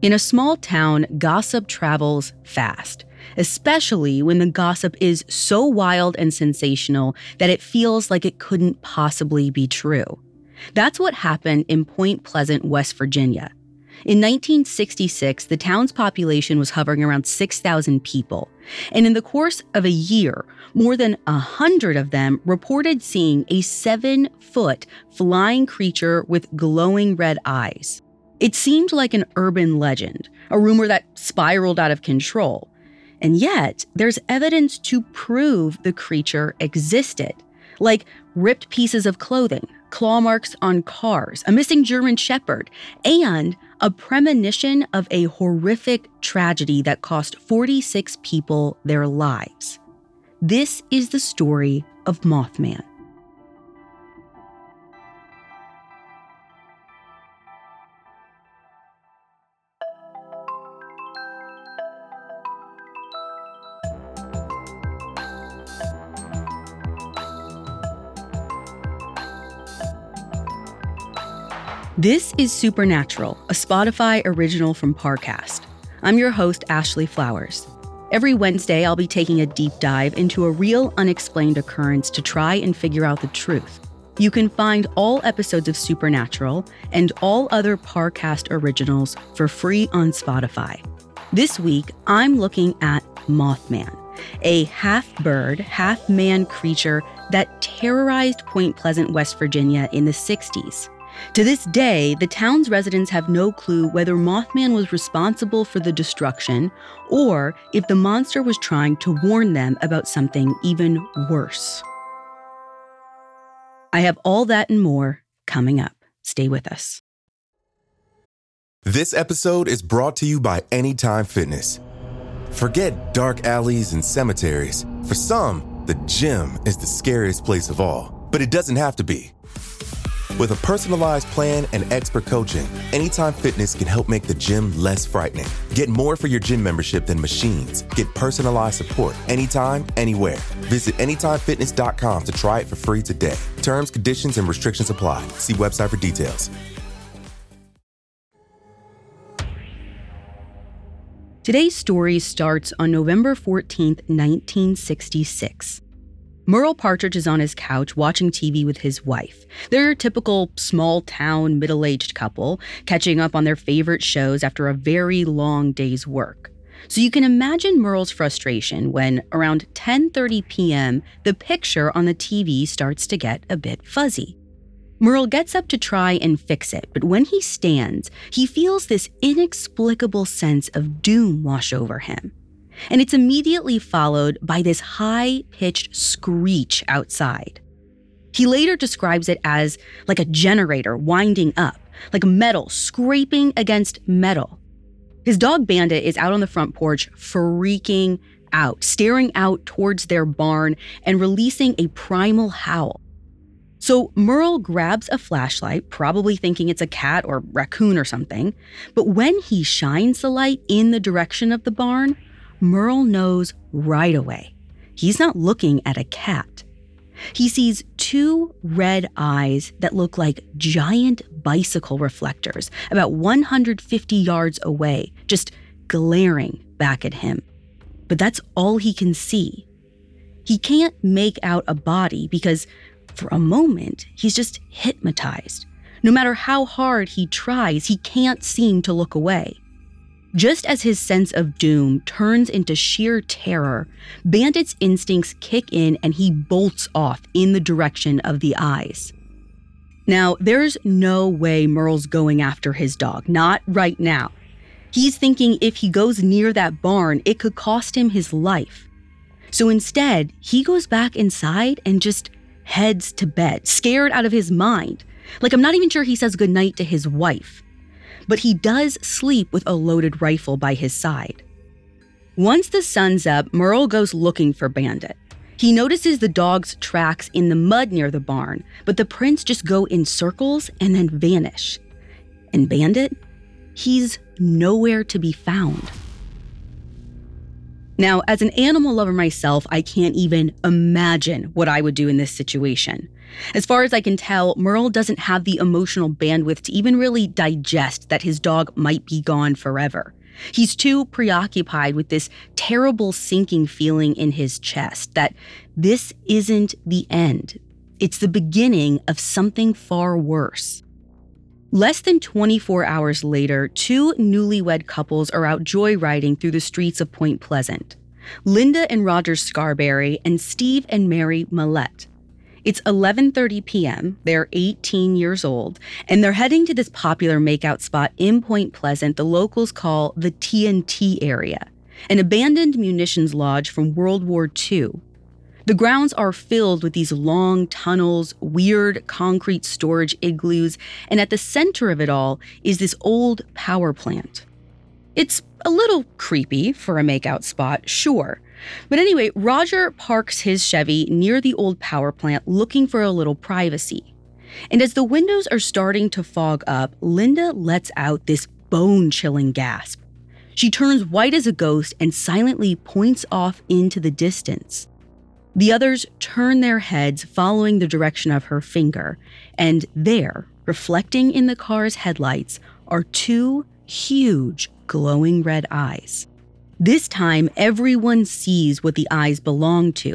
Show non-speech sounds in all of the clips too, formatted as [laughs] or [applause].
In a small town, gossip travels fast, especially when the gossip is so wild and sensational that it feels like it couldn't possibly be true. That's what happened in Point Pleasant, West Virginia. In 1966, the town's population was hovering around 6,000 people. And in the course of a year, more than 100 of them reported seeing a seven foot flying creature with glowing red eyes. It seemed like an urban legend, a rumor that spiraled out of control. And yet, there's evidence to prove the creature existed, like ripped pieces of clothing, claw marks on cars, a missing German shepherd, and a premonition of a horrific tragedy that cost 46 people their lives. This is the story of Mothman. This is Supernatural, a Spotify original from Parcast. I'm your host, Ashley Flowers. Every Wednesday, I'll be taking a deep dive into a real unexplained occurrence to try and figure out the truth. You can find all episodes of Supernatural and all other Parcast originals for free on Spotify. This week, I'm looking at Mothman, a half bird, half man creature that terrorized Point Pleasant, West Virginia in the 60s. To this day, the town's residents have no clue whether Mothman was responsible for the destruction or if the monster was trying to warn them about something even worse. I have all that and more coming up. Stay with us. This episode is brought to you by Anytime Fitness. Forget dark alleys and cemeteries. For some, the gym is the scariest place of all, but it doesn't have to be. With a personalized plan and expert coaching, Anytime Fitness can help make the gym less frightening. Get more for your gym membership than machines. Get personalized support anytime, anywhere. Visit AnytimeFitness.com to try it for free today. Terms, conditions, and restrictions apply. See website for details. Today's story starts on November 14th, 1966. Merle Partridge is on his couch watching TV with his wife. They're a typical small town middle aged couple, catching up on their favorite shows after a very long day's work. So you can imagine Merle's frustration when around 10:30 p.m. the picture on the TV starts to get a bit fuzzy. Merle gets up to try and fix it, but when he stands, he feels this inexplicable sense of doom wash over him and it's immediately followed by this high pitched screech outside. He later describes it as like a generator winding up, like metal scraping against metal. His dog Bandit is out on the front porch, freaking out, staring out towards their barn and releasing a primal howl. So Merle grabs a flashlight, probably thinking it's a cat or raccoon or something. But when he shines the light in the direction of the barn, Merle knows right away. He's not looking at a cat. He sees two red eyes that look like giant bicycle reflectors about 150 yards away, just glaring back at him. But that's all he can see. He can't make out a body because, for a moment, he's just hypnotized. No matter how hard he tries, he can't seem to look away. Just as his sense of doom turns into sheer terror, Bandit's instincts kick in and he bolts off in the direction of the eyes. Now, there's no way Merle's going after his dog, not right now. He's thinking if he goes near that barn, it could cost him his life. So instead, he goes back inside and just heads to bed, scared out of his mind. Like, I'm not even sure he says goodnight to his wife but he does sleep with a loaded rifle by his side. Once the sun's up, Merle goes looking for Bandit. He notices the dog's tracks in the mud near the barn, but the prints just go in circles and then vanish. And Bandit? He's nowhere to be found. Now, as an animal lover myself, I can't even imagine what I would do in this situation. As far as I can tell, Merle doesn't have the emotional bandwidth to even really digest that his dog might be gone forever. He's too preoccupied with this terrible sinking feeling in his chest that this isn't the end. It's the beginning of something far worse. Less than 24 hours later, two newlywed couples are out joyriding through the streets of Point Pleasant. Linda and Roger Scarberry and Steve and Mary Mallette. It's 11:30 p.m. They're 18 years old, and they're heading to this popular makeout spot in Point Pleasant the locals call the TNT area, an abandoned munitions lodge from World War II. The grounds are filled with these long tunnels, weird concrete storage igloos, and at the center of it all is this old power plant. It's a little creepy for a makeout spot, sure, but anyway, Roger parks his Chevy near the old power plant looking for a little privacy. And as the windows are starting to fog up, Linda lets out this bone chilling gasp. She turns white as a ghost and silently points off into the distance. The others turn their heads following the direction of her finger, and there, reflecting in the car's headlights, are two huge glowing red eyes. This time, everyone sees what the eyes belong to.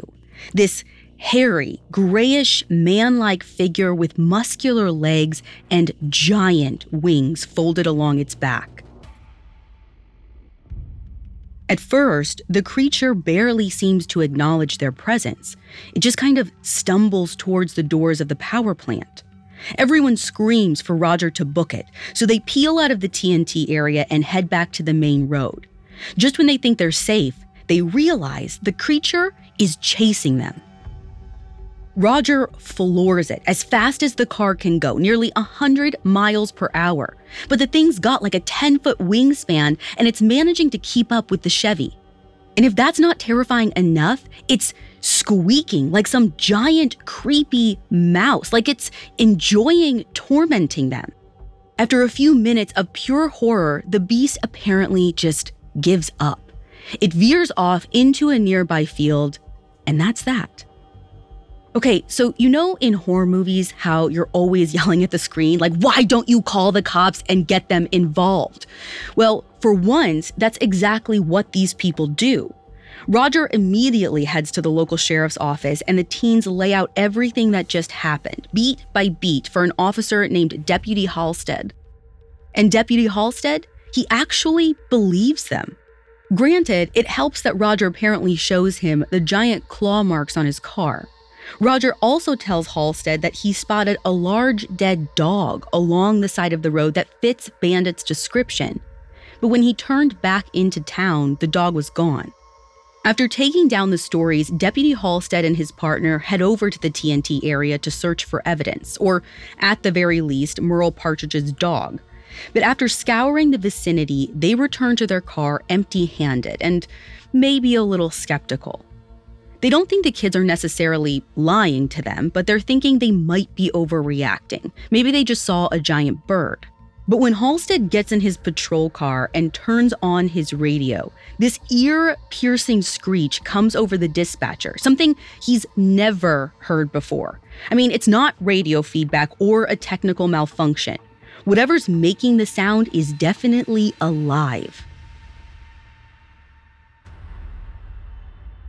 This hairy, grayish, man like figure with muscular legs and giant wings folded along its back. At first, the creature barely seems to acknowledge their presence. It just kind of stumbles towards the doors of the power plant. Everyone screams for Roger to book it, so they peel out of the TNT area and head back to the main road. Just when they think they're safe, they realize the creature is chasing them. Roger floors it as fast as the car can go, nearly 100 miles per hour. But the thing's got like a 10 foot wingspan and it's managing to keep up with the Chevy. And if that's not terrifying enough, it's squeaking like some giant, creepy mouse, like it's enjoying tormenting them. After a few minutes of pure horror, the beast apparently just gives up. It veers off into a nearby field, and that's that. Okay, so you know in horror movies how you're always [laughs] yelling at the screen, like, why don't you call the cops and get them involved? Well, for once, that's exactly what these people do. Roger immediately heads to the local sheriff's office, and the teens lay out everything that just happened, beat by beat, for an officer named Deputy Halstead. And Deputy Halstead, he actually believes them. Granted, it helps that Roger apparently shows him the giant claw marks on his car. Roger also tells Halstead that he spotted a large dead dog along the side of the road that fits Bandit's description. But when he turned back into town, the dog was gone. After taking down the stories, Deputy Halstead and his partner head over to the TNT area to search for evidence, or at the very least, Merle Partridge's dog. But after scouring the vicinity, they return to their car empty handed and maybe a little skeptical. They don't think the kids are necessarily lying to them, but they're thinking they might be overreacting. Maybe they just saw a giant bird. But when Halstead gets in his patrol car and turns on his radio, this ear piercing screech comes over the dispatcher, something he's never heard before. I mean, it's not radio feedback or a technical malfunction. Whatever's making the sound is definitely alive.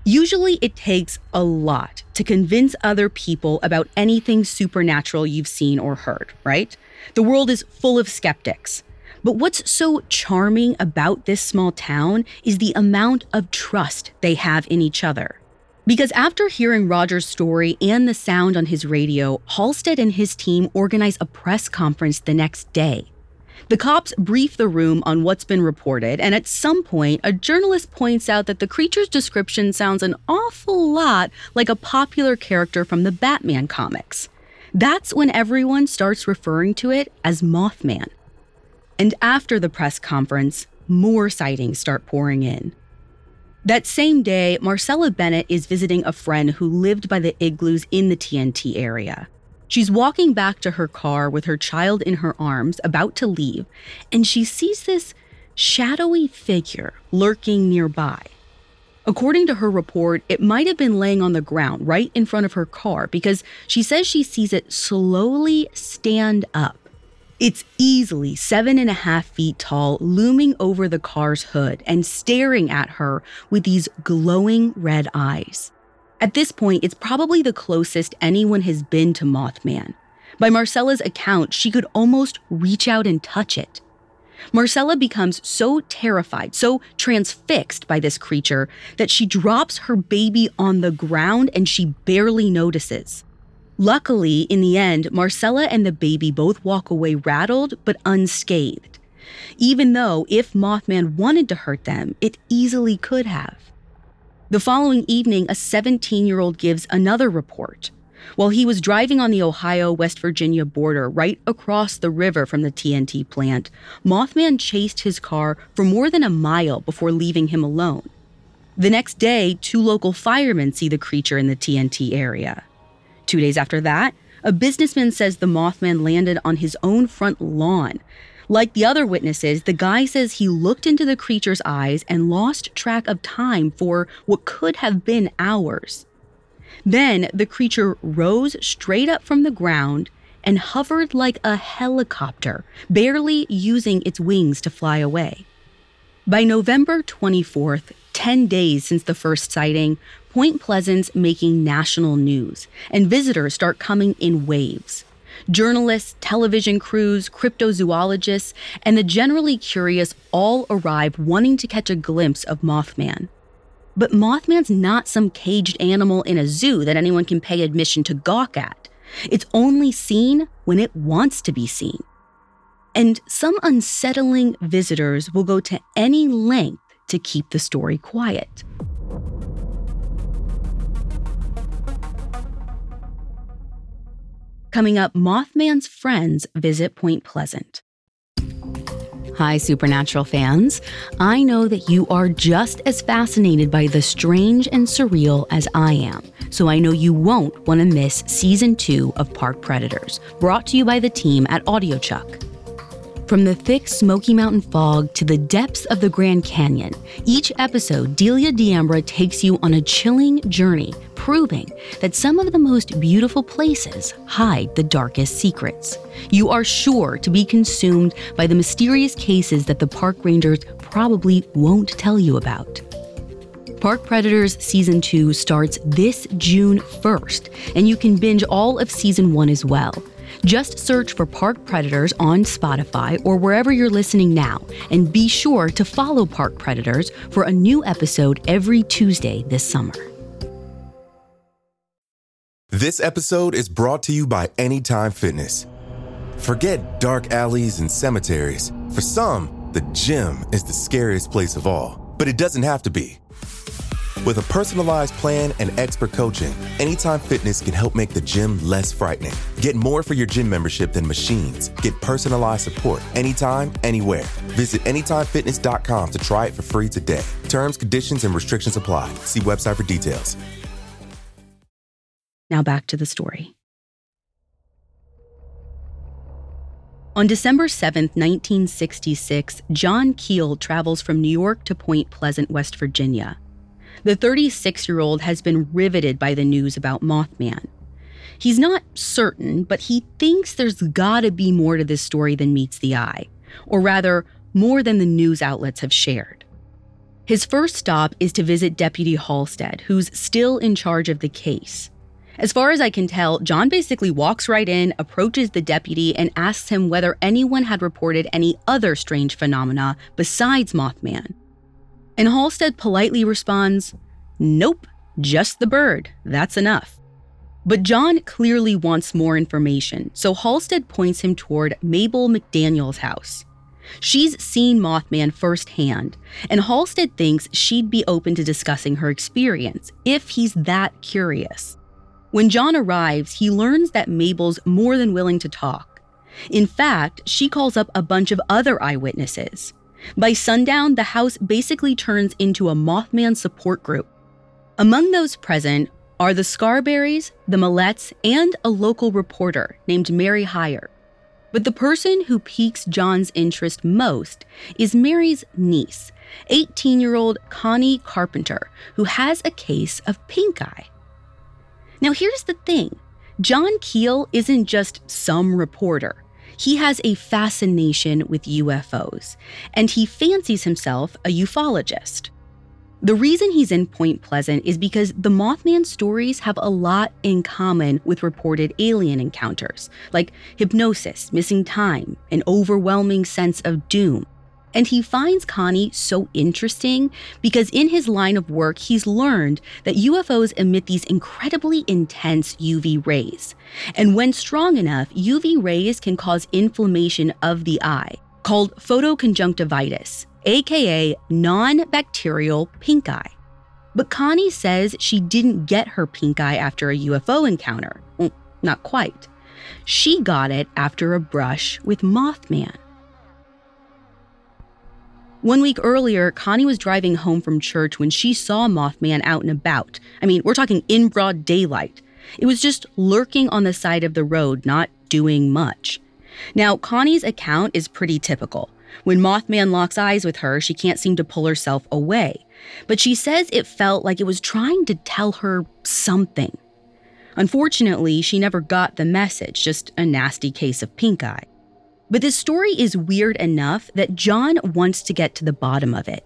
Usually, it takes a lot to convince other people about anything supernatural you've seen or heard, right? The world is full of skeptics. But what's so charming about this small town is the amount of trust they have in each other. Because after hearing Roger's story and the sound on his radio, Halstead and his team organize a press conference the next day. The cops brief the room on what's been reported, and at some point, a journalist points out that the creature's description sounds an awful lot like a popular character from the Batman comics. That's when everyone starts referring to it as Mothman. And after the press conference, more sightings start pouring in. That same day, Marcella Bennett is visiting a friend who lived by the igloos in the TNT area. She's walking back to her car with her child in her arms, about to leave, and she sees this shadowy figure lurking nearby. According to her report, it might have been laying on the ground right in front of her car because she says she sees it slowly stand up. It's easily seven and a half feet tall, looming over the car's hood and staring at her with these glowing red eyes. At this point, it's probably the closest anyone has been to Mothman. By Marcella's account, she could almost reach out and touch it. Marcella becomes so terrified, so transfixed by this creature, that she drops her baby on the ground and she barely notices. Luckily, in the end, Marcella and the baby both walk away rattled but unscathed, even though if Mothman wanted to hurt them, it easily could have. The following evening, a 17 year old gives another report. While he was driving on the Ohio West Virginia border, right across the river from the TNT plant, Mothman chased his car for more than a mile before leaving him alone. The next day, two local firemen see the creature in the TNT area. Two days after that, a businessman says the Mothman landed on his own front lawn. Like the other witnesses, the guy says he looked into the creature's eyes and lost track of time for what could have been hours. Then the creature rose straight up from the ground and hovered like a helicopter, barely using its wings to fly away. By November 24th, 10 days since the first sighting, Point Pleasant's making national news, and visitors start coming in waves. Journalists, television crews, cryptozoologists, and the generally curious all arrive wanting to catch a glimpse of Mothman. But Mothman's not some caged animal in a zoo that anyone can pay admission to gawk at. It's only seen when it wants to be seen. And some unsettling visitors will go to any length to keep the story quiet. Coming up, Mothman's friends visit Point Pleasant. Hi, Supernatural fans. I know that you are just as fascinated by the strange and surreal as I am, so I know you won't want to miss season two of Park Predators, brought to you by the team at AudioChuck. From the thick Smoky Mountain fog to the depths of the Grand Canyon, each episode, Delia D'Ambra takes you on a chilling journey, proving that some of the most beautiful places hide the darkest secrets. You are sure to be consumed by the mysterious cases that the park rangers probably won't tell you about. Park Predators Season 2 starts this June 1st, and you can binge all of Season 1 as well. Just search for Park Predators on Spotify or wherever you're listening now, and be sure to follow Park Predators for a new episode every Tuesday this summer. This episode is brought to you by Anytime Fitness. Forget dark alleys and cemeteries. For some, the gym is the scariest place of all, but it doesn't have to be. With a personalized plan and expert coaching, Anytime Fitness can help make the gym less frightening. Get more for your gym membership than machines. Get personalized support anytime, anywhere. Visit AnytimeFitness.com to try it for free today. Terms, conditions, and restrictions apply. See website for details. Now back to the story. On December 7, 1966, John Keel travels from New York to Point Pleasant, West Virginia. The 36 year old has been riveted by the news about Mothman. He's not certain, but he thinks there's gotta be more to this story than meets the eye, or rather, more than the news outlets have shared. His first stop is to visit Deputy Halstead, who's still in charge of the case. As far as I can tell, John basically walks right in, approaches the deputy, and asks him whether anyone had reported any other strange phenomena besides Mothman. And Halstead politely responds, Nope, just the bird. That's enough. But John clearly wants more information, so Halstead points him toward Mabel McDaniel's house. She's seen Mothman firsthand, and Halstead thinks she'd be open to discussing her experience if he's that curious. When John arrives, he learns that Mabel's more than willing to talk. In fact, she calls up a bunch of other eyewitnesses. By sundown, the house basically turns into a Mothman support group. Among those present are the Scarberries, the Mallettes, and a local reporter named Mary Hyre. But the person who piques John's interest most is Mary's niece, 18 year old Connie Carpenter, who has a case of pink eye. Now, here's the thing John Keel isn't just some reporter. He has a fascination with UFOs, and he fancies himself a ufologist. The reason he's in Point Pleasant is because the Mothman stories have a lot in common with reported alien encounters, like hypnosis, missing time, an overwhelming sense of doom. And he finds Connie so interesting because in his line of work, he's learned that UFOs emit these incredibly intense UV rays. And when strong enough, UV rays can cause inflammation of the eye, called photoconjunctivitis, aka non bacterial pink eye. But Connie says she didn't get her pink eye after a UFO encounter. Well, not quite. She got it after a brush with Mothman. One week earlier, Connie was driving home from church when she saw Mothman out and about. I mean, we're talking in broad daylight. It was just lurking on the side of the road, not doing much. Now, Connie's account is pretty typical. When Mothman locks eyes with her, she can't seem to pull herself away. But she says it felt like it was trying to tell her something. Unfortunately, she never got the message, just a nasty case of pink eye. But this story is weird enough that John wants to get to the bottom of it.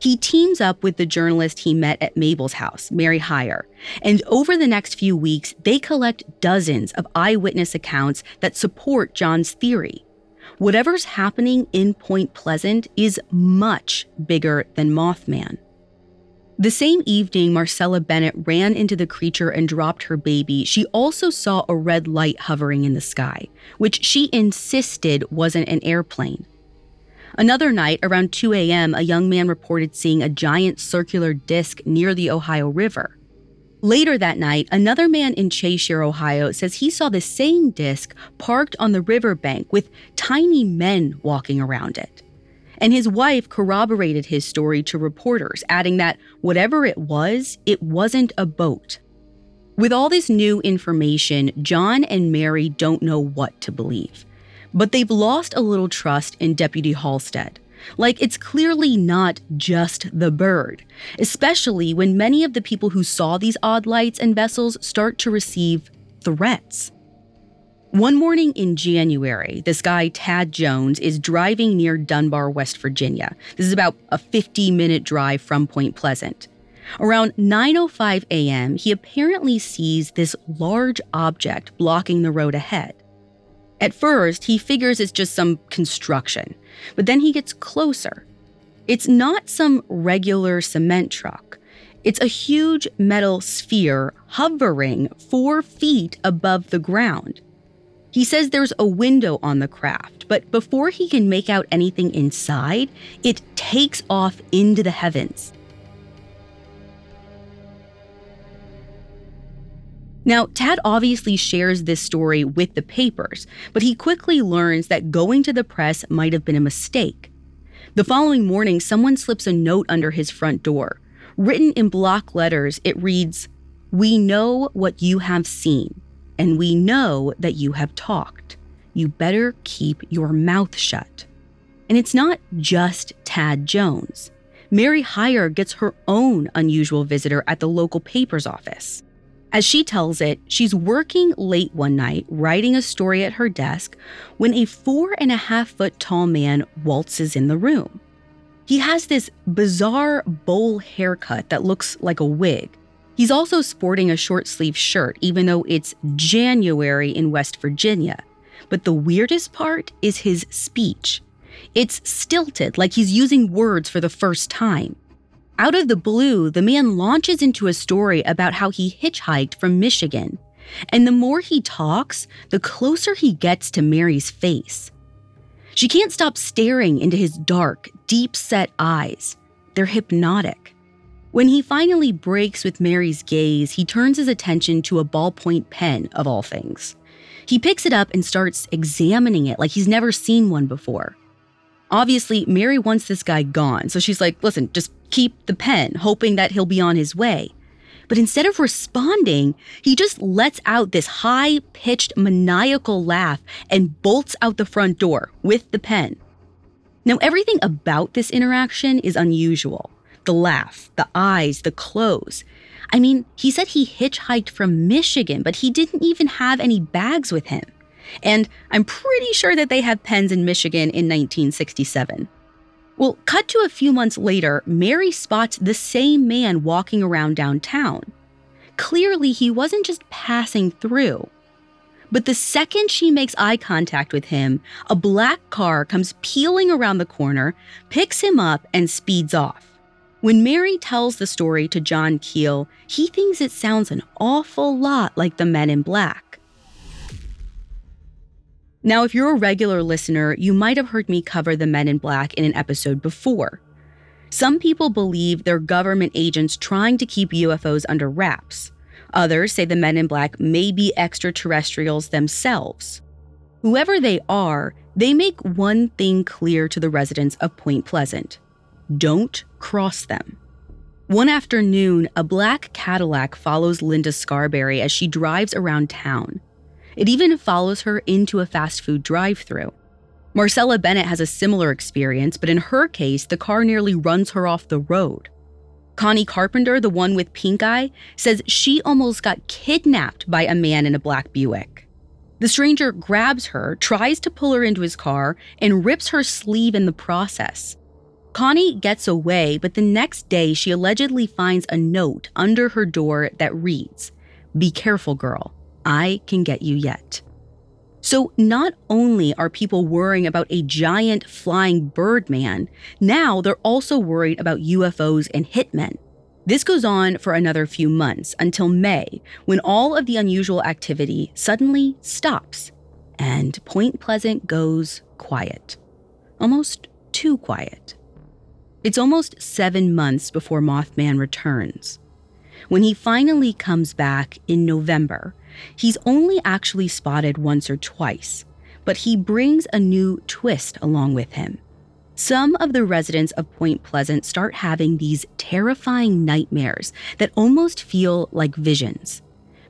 He teams up with the journalist he met at Mabel's house, Mary Hyre, and over the next few weeks, they collect dozens of eyewitness accounts that support John's theory whatever's happening in Point Pleasant is much bigger than Mothman. The same evening Marcella Bennett ran into the creature and dropped her baby, she also saw a red light hovering in the sky, which she insisted wasn't an airplane. Another night, around 2 a.m., a young man reported seeing a giant circular disc near the Ohio River. Later that night, another man in Cheshire, Ohio, says he saw the same disc parked on the riverbank with tiny men walking around it. And his wife corroborated his story to reporters, adding that whatever it was, it wasn't a boat. With all this new information, John and Mary don't know what to believe. But they've lost a little trust in Deputy Halstead. Like, it's clearly not just the bird, especially when many of the people who saw these odd lights and vessels start to receive threats. One morning in January, this guy, Tad Jones, is driving near Dunbar, West Virginia. This is about a 50 minute drive from Point Pleasant. Around 9:05 a.m., he apparently sees this large object blocking the road ahead. At first, he figures it's just some construction, but then he gets closer. It's not some regular cement truck. It's a huge metal sphere hovering four feet above the ground. He says there's a window on the craft, but before he can make out anything inside, it takes off into the heavens. Now, Tad obviously shares this story with the papers, but he quickly learns that going to the press might have been a mistake. The following morning, someone slips a note under his front door. Written in block letters, it reads We know what you have seen, and we know that you have talked. You better keep your mouth shut. And it's not just Tad Jones. Mary Hyre gets her own unusual visitor at the local paper's office. As she tells it, she's working late one night, writing a story at her desk, when a four and a half foot tall man waltzes in the room. He has this bizarre bowl haircut that looks like a wig. He's also sporting a short sleeve shirt, even though it's January in West Virginia. But the weirdest part is his speech. It's stilted, like he's using words for the first time. Out of the blue, the man launches into a story about how he hitchhiked from Michigan. And the more he talks, the closer he gets to Mary's face. She can't stop staring into his dark, deep set eyes. They're hypnotic. When he finally breaks with Mary's gaze, he turns his attention to a ballpoint pen, of all things. He picks it up and starts examining it like he's never seen one before. Obviously, Mary wants this guy gone, so she's like, listen, just keep the pen, hoping that he'll be on his way. But instead of responding, he just lets out this high pitched maniacal laugh and bolts out the front door with the pen. Now, everything about this interaction is unusual the laugh, the eyes, the clothes. I mean, he said he hitchhiked from Michigan, but he didn't even have any bags with him. And I'm pretty sure that they had pens in Michigan in 1967. Well, cut to a few months later, Mary spots the same man walking around downtown. Clearly, he wasn't just passing through. But the second she makes eye contact with him, a black car comes peeling around the corner, picks him up, and speeds off. When Mary tells the story to John Keel, he thinks it sounds an awful lot like the men in black. Now, if you're a regular listener, you might have heard me cover the men in black in an episode before. Some people believe they're government agents trying to keep UFOs under wraps. Others say the men in black may be extraterrestrials themselves. Whoever they are, they make one thing clear to the residents of Point Pleasant don't cross them. One afternoon, a black Cadillac follows Linda Scarberry as she drives around town. It even follows her into a fast food drive through. Marcella Bennett has a similar experience, but in her case, the car nearly runs her off the road. Connie Carpenter, the one with pink eye, says she almost got kidnapped by a man in a black Buick. The stranger grabs her, tries to pull her into his car, and rips her sleeve in the process. Connie gets away, but the next day she allegedly finds a note under her door that reads Be careful, girl. I can get you yet. So, not only are people worrying about a giant flying bird man, now they're also worried about UFOs and hitmen. This goes on for another few months until May, when all of the unusual activity suddenly stops and Point Pleasant goes quiet. Almost too quiet. It's almost seven months before Mothman returns. When he finally comes back in November, he's only actually spotted once or twice, but he brings a new twist along with him. Some of the residents of Point Pleasant start having these terrifying nightmares that almost feel like visions.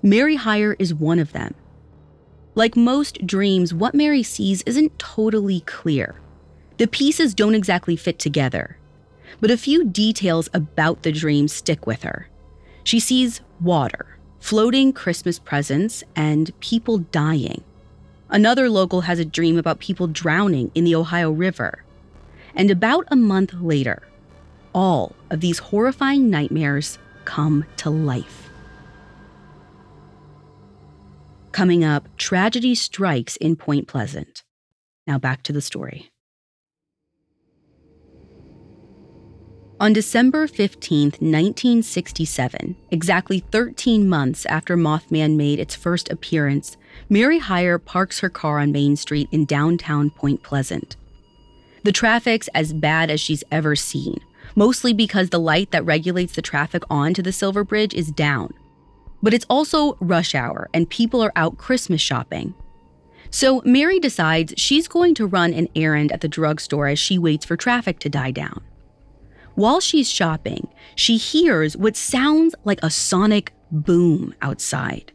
Mary Hyre is one of them. Like most dreams, what Mary sees isn't totally clear. The pieces don't exactly fit together, but a few details about the dream stick with her. She sees water, floating Christmas presents, and people dying. Another local has a dream about people drowning in the Ohio River. And about a month later, all of these horrifying nightmares come to life. Coming up, tragedy strikes in Point Pleasant. Now back to the story. On December 15, 1967, exactly 13 months after Mothman made its first appearance, Mary Hyre parks her car on Main Street in downtown Point Pleasant. The traffic's as bad as she's ever seen, mostly because the light that regulates the traffic onto the Silver Bridge is down. But it's also rush hour and people are out Christmas shopping. So Mary decides she's going to run an errand at the drugstore as she waits for traffic to die down. While she's shopping, she hears what sounds like a sonic boom outside.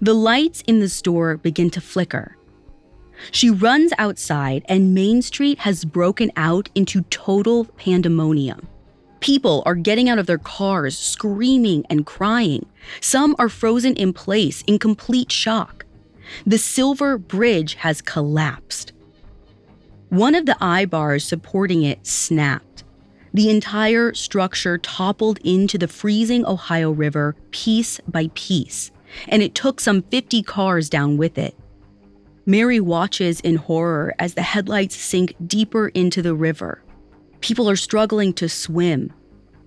The lights in the store begin to flicker. She runs outside, and Main Street has broken out into total pandemonium. People are getting out of their cars, screaming and crying. Some are frozen in place in complete shock. The silver bridge has collapsed. One of the eye bars supporting it snapped. The entire structure toppled into the freezing Ohio River piece by piece, and it took some 50 cars down with it. Mary watches in horror as the headlights sink deeper into the river. People are struggling to swim.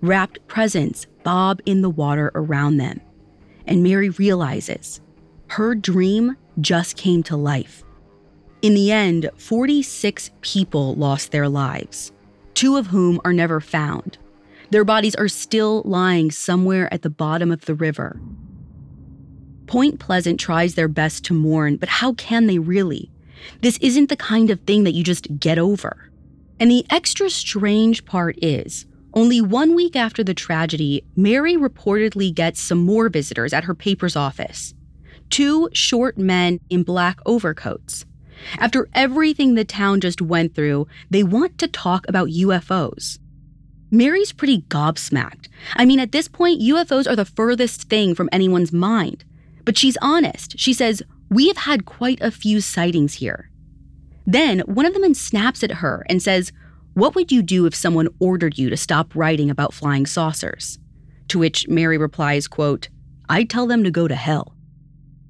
Wrapped presents bob in the water around them. And Mary realizes her dream just came to life. In the end, 46 people lost their lives two of whom are never found. Their bodies are still lying somewhere at the bottom of the river. Point Pleasant tries their best to mourn, but how can they really? This isn't the kind of thing that you just get over. And the extra strange part is, Only one week after the tragedy, Mary reportedly gets some more visitors at her paper's office two short men in black overcoats. After everything the town just went through, they want to talk about UFOs. Mary's pretty gobsmacked. I mean, at this point, UFOs are the furthest thing from anyone's mind. But she's honest. She says, We have had quite a few sightings here. Then one of the men snaps at her and says, What would you do if someone ordered you to stop writing about flying saucers? To which Mary replies, quote, I'd tell them to go to hell.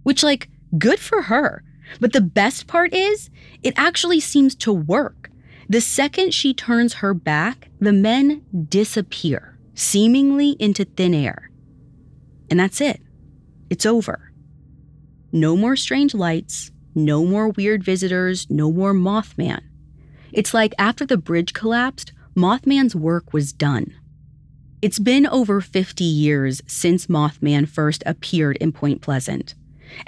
Which, like, good for her. But the best part is, it actually seems to work. The second she turns her back, the men disappear, seemingly into thin air. And that's it. It's over. No more strange lights, no more weird visitors, no more Mothman. It's like after the bridge collapsed, Mothman's work was done. It's been over 50 years since Mothman first appeared in Point Pleasant,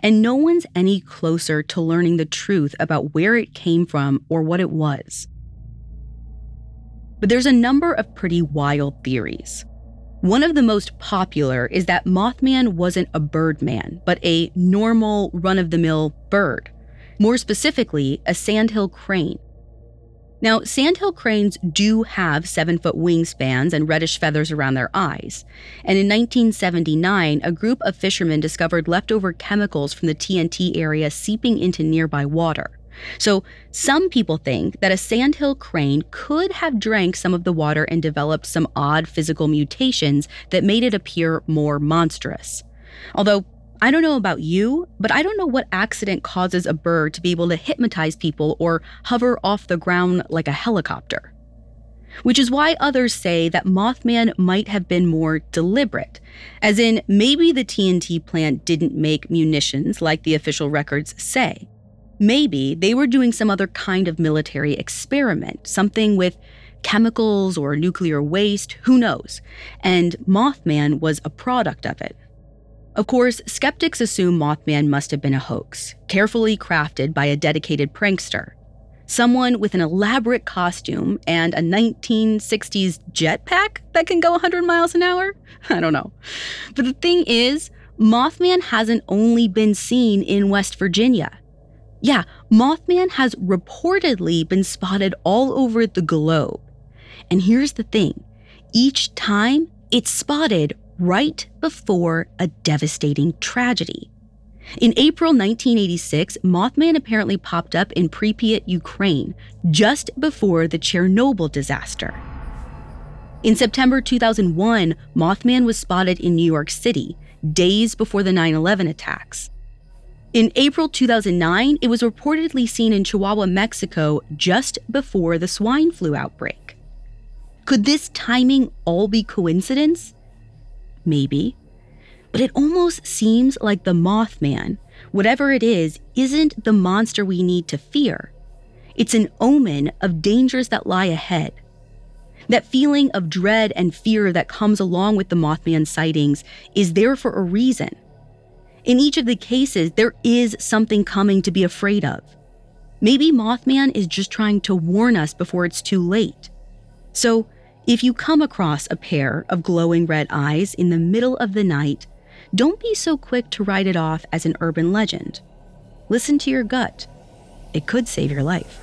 and no one's any closer to learning the truth about where it came from or what it was. But there's a number of pretty wild theories. One of the most popular is that Mothman wasn't a birdman, but a normal, run of the mill bird. More specifically, a sandhill crane. Now, sandhill cranes do have seven foot wingspans and reddish feathers around their eyes. And in 1979, a group of fishermen discovered leftover chemicals from the TNT area seeping into nearby water. So, some people think that a sandhill crane could have drank some of the water and developed some odd physical mutations that made it appear more monstrous. Although, I don't know about you, but I don't know what accident causes a bird to be able to hypnotize people or hover off the ground like a helicopter. Which is why others say that Mothman might have been more deliberate, as in, maybe the TNT plant didn't make munitions like the official records say. Maybe they were doing some other kind of military experiment, something with chemicals or nuclear waste, who knows? And Mothman was a product of it. Of course, skeptics assume Mothman must have been a hoax, carefully crafted by a dedicated prankster. Someone with an elaborate costume and a 1960s jetpack that can go 100 miles an hour? [laughs] I don't know. But the thing is, Mothman hasn't only been seen in West Virginia. Yeah, Mothman has reportedly been spotted all over the globe. And here's the thing each time it's spotted right before a devastating tragedy. In April 1986, Mothman apparently popped up in Pripyat, Ukraine, just before the Chernobyl disaster. In September 2001, Mothman was spotted in New York City, days before the 9 11 attacks. In April 2009, it was reportedly seen in Chihuahua, Mexico, just before the swine flu outbreak. Could this timing all be coincidence? Maybe. But it almost seems like the Mothman, whatever it is, isn't the monster we need to fear. It's an omen of dangers that lie ahead. That feeling of dread and fear that comes along with the Mothman sightings is there for a reason. In each of the cases, there is something coming to be afraid of. Maybe Mothman is just trying to warn us before it's too late. So, if you come across a pair of glowing red eyes in the middle of the night, don't be so quick to write it off as an urban legend. Listen to your gut. It could save your life.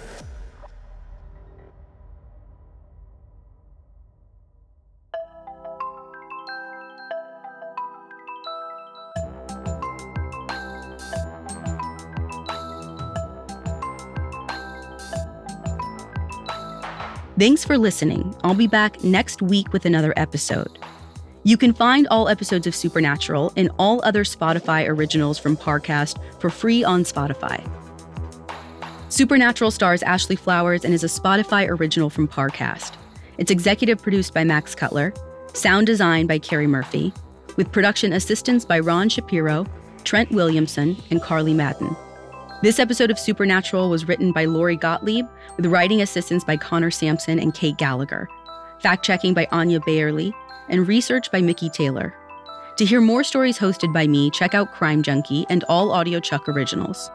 Thanks for listening. I'll be back next week with another episode. You can find all episodes of Supernatural and all other Spotify originals from Parcast for free on Spotify. Supernatural stars Ashley Flowers and is a Spotify original from Parcast. It's executive produced by Max Cutler, sound design by Carrie Murphy, with production assistance by Ron Shapiro, Trent Williamson, and Carly Madden. This episode of Supernatural was written by Lori Gottlieb, with writing assistance by Connor Sampson and Kate Gallagher, fact checking by Anya Bayerly, and research by Mickey Taylor. To hear more stories hosted by me, check out Crime Junkie and all Audio Chuck originals.